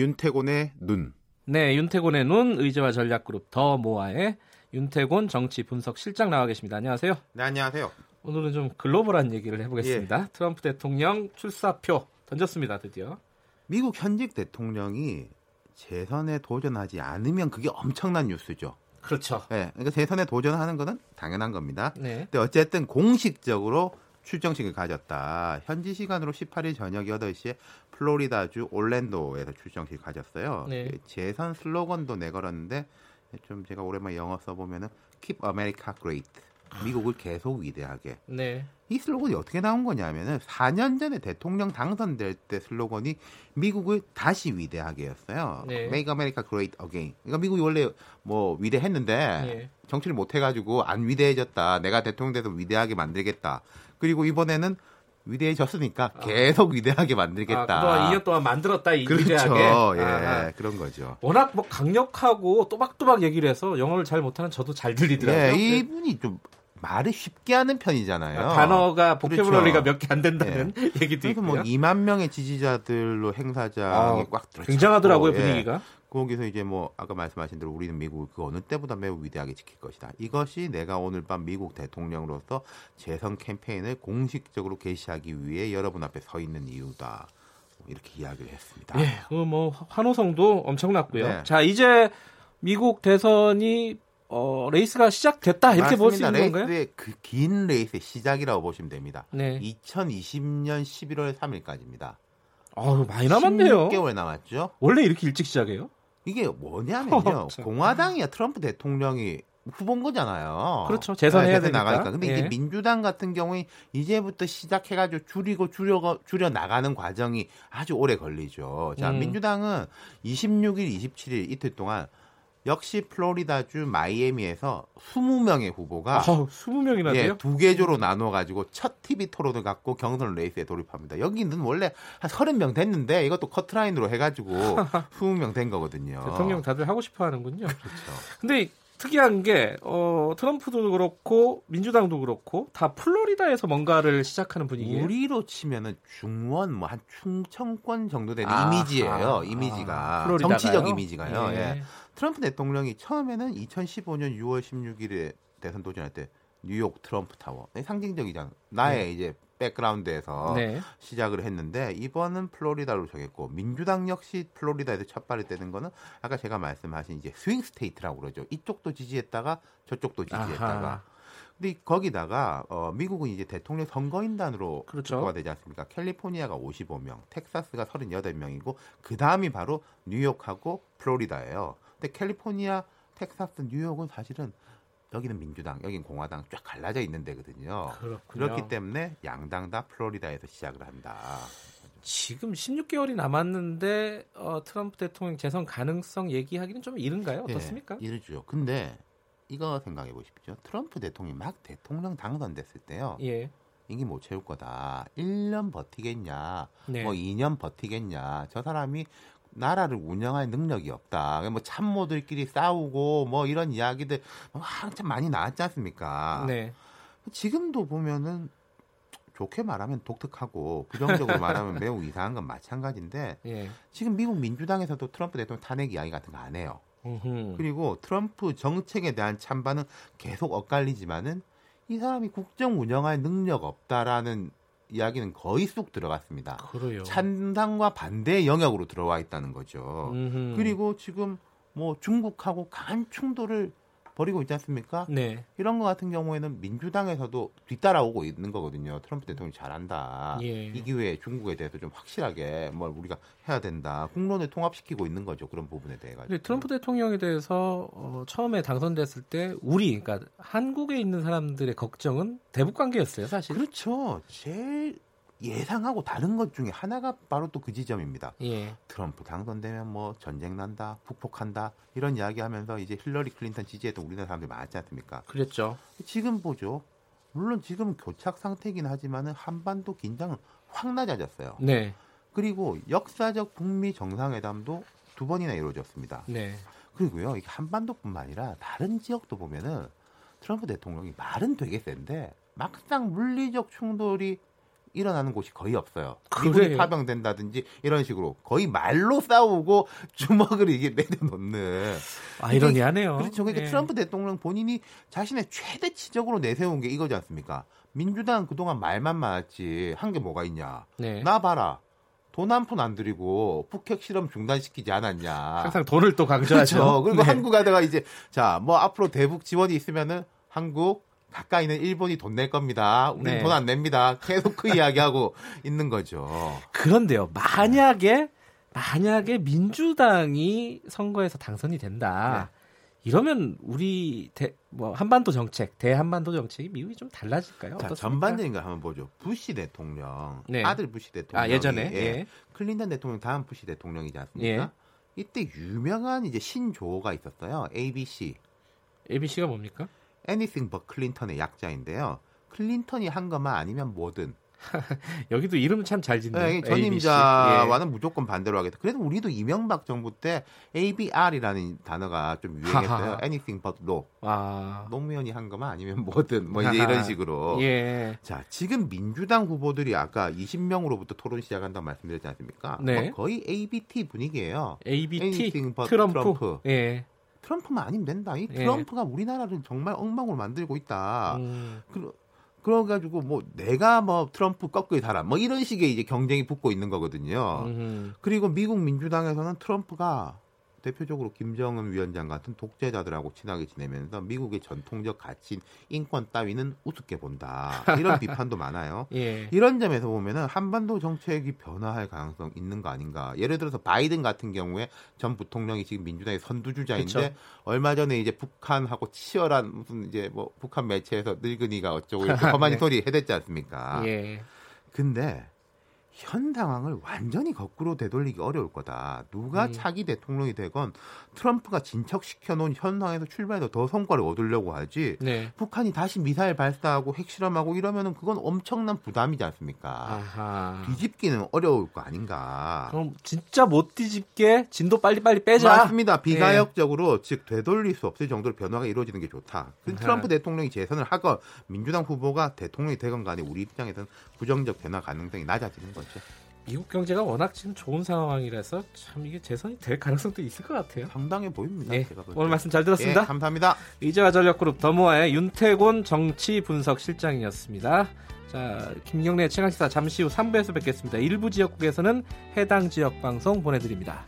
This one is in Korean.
윤태곤의 눈. 네, 윤태곤의 눈 의제와 전략그룹 더 모아의 윤태곤 정치 분석 실장 나와 계십니다. 안녕하세요. 네, 안녕하세요. 오늘은 좀 글로벌한 얘기를 해보겠습니다. 예. 트럼프 대통령 출사표 던졌습니다. 드디어. 미국 현직 대통령이 재선에 도전하지 않으면 그게 엄청난 뉴스죠. 그렇죠. 네, 그러니까 재선에 도전하는 것은 당연한 겁니다. 네. 근데 어쨌든 공식적으로 출정식을 가졌다. 현지 시간으로 18일 저녁 8시에 플로리다주 올랜도에서 출정식을 가졌어요. 네. 재선 슬로건도 내걸었는데 좀 제가 오랜만에 영어 써보면은 Keep America Great. 미국을 계속 위대하게. 네. 이 슬로건이 어떻게 나온 거냐면은 4년 전에 대통령 당선될 때 슬로건이 미국을 다시 위대하게였어요. 네. Make America Great Again. 그러니까 미국이 원래 뭐 위대했는데 네. 정치를 못 해가지고 안 위대해졌다. 내가 대통령 돼서 위대하게 만들겠다. 그리고 이번에는 위대해졌으니까 아. 계속 위대하게 만들겠다. 아, 그동안 2년 동안 만들었다 이 그렇죠. 위대하게. 예, 아, 그런 거죠. 워낙 뭐 강력하고 또박또박 얘기를 해서 영어를 잘 못하는 저도 잘 들리더라고요. 네, 이분이 좀 말을 쉽게 하는 편이잖아요. 아, 단어가 보케블러리가 그렇죠. 몇개 안 된다는 네. 얘기도 있고요. 뭐 2만 명의 지지자들로 행사장에 아, 꽉 들어. 굉장하더라고요 분위기가. 예. 거기서 이제 뭐 아까 말씀하신 대로 우리는 미국을 그 어느 때보다 매우 위대하게 지킬 것이다. 이것이 내가 오늘 밤 미국 대통령으로서 재선 캠페인을 공식적으로 개시하기 위해 여러분 앞에 서 있는 이유다. 이렇게 이야기를 했습니다. 예, 그뭐 환호성도 엄청났고요. 네. 자, 이제 미국 대선이 어, 레이스가 시작됐다 이렇게 볼 수 있는 건가요? 레이스의 그 긴 레이스의 시작이라고 보시면 됩니다. 네. 2020년 11월 3일까지입니다. 아, 많이 남았네요. 16개월 남았죠. 원래 이렇게 일찍 시작해요? 이게 뭐냐면요. 공화당이야 트럼프 대통령이 후보인 거잖아요. 그렇죠. 재선해야 되니까. 나가니까. 근데 예. 이제 민주당 같은 경우에 이제부터 시작해가지고 줄이고 줄여 줄여 나가는 과정이 아주 오래 걸리죠. 자, 음. 민주당은 26일, 27일 이틀 동안 역시 플로리다주 마이애미에서 20명의 후보가 아, 20명이나 예, 두 개조로 나눠 가지고 첫 TV 토론을 갖고 경선 레이스에 돌입합니다. 여기는 원래 한 30명 됐는데 이것도 커트라인으로 해 가지고 20명 된 거거든요. 대통령 다들 하고 싶어 하는군요. 그렇죠. 근데 특이한 게 어, 트럼프도 그렇고 민주당도 그렇고 다 플로리다에서 뭔가를 시작하는 분위기예요. 우리로 치면은 중원 뭐 한 충청권 정도 되는 아, 이미지예요. 아, 이미지가 아, 정치적 이미지가요. 예. 예. 트럼프 대통령이 처음에는 2015년 6월 16일에 대선 도전할 때 뉴욕 트럼프 타워 상징적이잖아. 나의 네. 이제 백그라운드에서 네. 시작을 했는데 이번은 플로리다로 정했고 민주당 역시 플로리다에서 첫 발을 떼는 거는 아까 제가 말씀하신 이제 swing state라고 그러죠. 이쪽도 지지했다가 저쪽도 지지했다가. 아하. 근데 거기다가 어, 미국은 이제 대통령 선거인단으로 그렇죠. 투표가 되지 않습니까? 캘리포니아가 55명, 텍사스가 38명이고 그 다음이 바로 뉴욕하고 플로리다예요. 근데 캘리포니아, 텍사스, 뉴욕은 사실은 여기는 민주당, 여기는 공화당 쫙 갈라져 있는 데거든요. 그렇군요. 그렇기 때문에 양당 다 플로리다에서 시작을 한다. 지금 16개월이 남았는데 어, 트럼프 대통령 재선 가능성 얘기하기는 좀 이른가요? 예, 어떻습니까? 예, 이르죠. 근데 이거 생각해 보십시오. 트럼프 대통령이 막 대통령 당선됐을 때요. 예. 임기 못 채울 거다. 1년 버티겠냐, 네. 뭐 2년 버티겠냐. 저 사람이 나라를 운영할 능력이 없다. 뭐 참모들끼리 싸우고 뭐 이런 이야기들 한참 많이 나왔지 않습니까? 네. 지금도 보면은 좋게 말하면 독특하고 부정적으로 말하면 매우 이상한 건 마찬가지인데 예. 지금 미국 민주당에서도 트럼프 대통령 탄핵 이야기 같은 거 안 해요. 으흠. 그리고 트럼프 정책에 대한 찬반은 계속 엇갈리지만은 이 사람이 국정 운영할 능력 없다라는 이야기는 거의 쑥 들어갔습니다. 그래요. 찬당과 반대 영역으로 들어와 있다는 거죠. 음흠. 그리고 지금 뭐 중국하고 강한 충돌을 벌이고 있지 않습니까? 네. 이런 거 같은 경우에는 민주당에서도 뒤따라오고 있는 거거든요. 트럼프 대통령이 잘한다. 예. 이 기회에 중국에 대해서 좀 확실하게 뭘 우리가 해야 된다. 국론을 통합시키고 있는 거죠. 그런 부분에 대해 가지고. 트럼프 대통령에 대해서 어, 처음에 당선됐을 때 우리 그러니까 한국에 있는 사람들의 걱정은 대북 관계였어요, 사실. 그렇죠. 제일 예상하고 다른 것 중에 하나가 바로 또 그 지점입니다. 예. 트럼프 당선되면 뭐 전쟁 난다, 북폭한다 이런 이야기하면서 이제 힐러리 클린턴 지지했던 우리나라 사람들이 많지 않습니까? 그랬죠. 지금 보죠. 물론 지금 교착 상태이긴 하지만은 한반도 긴장은 확 낮아졌어요. 네. 그리고 역사적 북미 정상회담도 두 번이나 이루어졌습니다. 네. 그리고요, 이게 한반도뿐만 아니라 다른 지역도 보면은 트럼프 대통령이 말은 되게 센데 막상 물리적 충돌이 일어나는 곳이 거의 없어요. 미국이 파병된다든지 이런 식으로 거의 말로 싸우고 주먹을 이게 내려놓는 아이러니하네요. 그렇죠. 그러니까 예. 트럼프 대통령 본인이 자신의 최대 치적으로 내세운 게 이거지 않습니까? 민주당 그동안 말만 많았지 한 게 뭐가 있냐? 네. 나 봐라. 돈 한 푼 안 들이고 북핵 실험 중단시키지 않았냐. 항상 돈을 또 강조하죠. 그렇죠. 그리고 네. 한국 하다가 이제 자 뭐 앞으로 대북 지원이 있으면은 한국 가까이는 일본이 돈 낼 겁니다. 우리는 네. 돈안 냅니다. 계속 그 이야기하고 있는 거죠. 그런데요. 만약에 만약에 민주당이 선거에서 당선이 된다. 네. 이러면 우리 대, 뭐 한반도 정책, 대한반도 정책이 미국이 좀 달라질까요? 자, 전반적인 거 한번 보죠. 부시 대통령, 네. 아들 부시 대통령, 아, 예전에 예. 예. 클린턴 대통령 다음 부시 대통령이지 않습니까? 예. 이때 유명한 이제 신조어가 있었어요. ABC. ABC가 뭡니까? Anything but Clinton의 약자인데요. 클린턴이 한 것만 아니면 뭐든. 여기도 이름 참 잘 짓네요. 네, 전임자와는 예. 무조건 반대로 하겠다. 그래도 우리도 이명박 정부 때 ABR이라는 단어가 좀 유행했어요. Anything but law. 아. 노무현이 한 것만 아니면 뭐든 뭐 이제 이런 식으로. 예. 자, 지금 민주당 후보들이 아까 20명으로부터 토론 시작한다고 말씀드렸지 않습니까? 네. 뭐 거의 ABT 분위기예요. ABT 트럼프. 트럼프. 예. 트럼프만 아니면 된다. 이 예. 트럼프가 예. 우리나라를 정말 엉망으로 만들고 있다. 음. 그, 그래가지고 뭐 내가 뭐 트럼프 꺾을 사람 뭐 이런 식의 이제 경쟁이 붙고 있는 거거든요. 음. 그리고 미국 민주당에서는 트럼프가 대표적으로 김정은 위원장 같은 독재자들하고 친하게 지내면서 미국의 전통적 가치인 인권 따위는 우습게 본다. 이런 비판도 많아요. 예. 이런 점에서 보면은 한반도 정책이 변화할 가능성 있는 거 아닌가. 예를 들어서 바이든 같은 경우에 전 부통령이 지금 민주당의 선두주자인데 그쵸. 얼마 전에 이제 북한하고 치열한 무슨 이제 뭐 북한 매체에서 늙은이가 어쩌고 이렇게 거만히 네. 소리 해댔지 않습니까? 예. 근데 현 상황을 완전히 거꾸로 되돌리기 어려울 거다. 누가 음. 차기 대통령이 되건 트럼프가 진척시켜 놓은 현 상황에서 출발해서 더 성과를 얻으려고 하지. 네. 북한이 다시 미사일 발사하고 핵실험하고 이러면은 그건 엄청난 부담이지 않습니까? 아하. 뒤집기는 어려울 거 아닌가. 그럼 진짜 못 뒤집게 진도 빨리빨리 빼자. 맞습니다. 비가역적으로 네. 즉 되돌릴 수 없을 정도로 변화가 이루어지는 게 좋다. 트럼프 대통령이 재선을 하건 민주당 후보가 대통령이 되건 간에 우리 입장에서는 부정적 변화 가능성이 낮아지는 거죠. 미국 경제가 워낙 지금 좋은 상황이라서 참 이게 재선이 될 가능성도 있을 것 같아요. 상당해 보입니다. 네, 오늘 말씀 잘 들었습니다. 예, 감사합니다. 이재화 전력그룹 더모아의 윤태곤 정치 분석 실장이었습니다. 자, 김경래 최강시사 잠시 후 3부에서 뵙겠습니다. 일부 지역국에서는 해당 지역 방송 보내드립니다.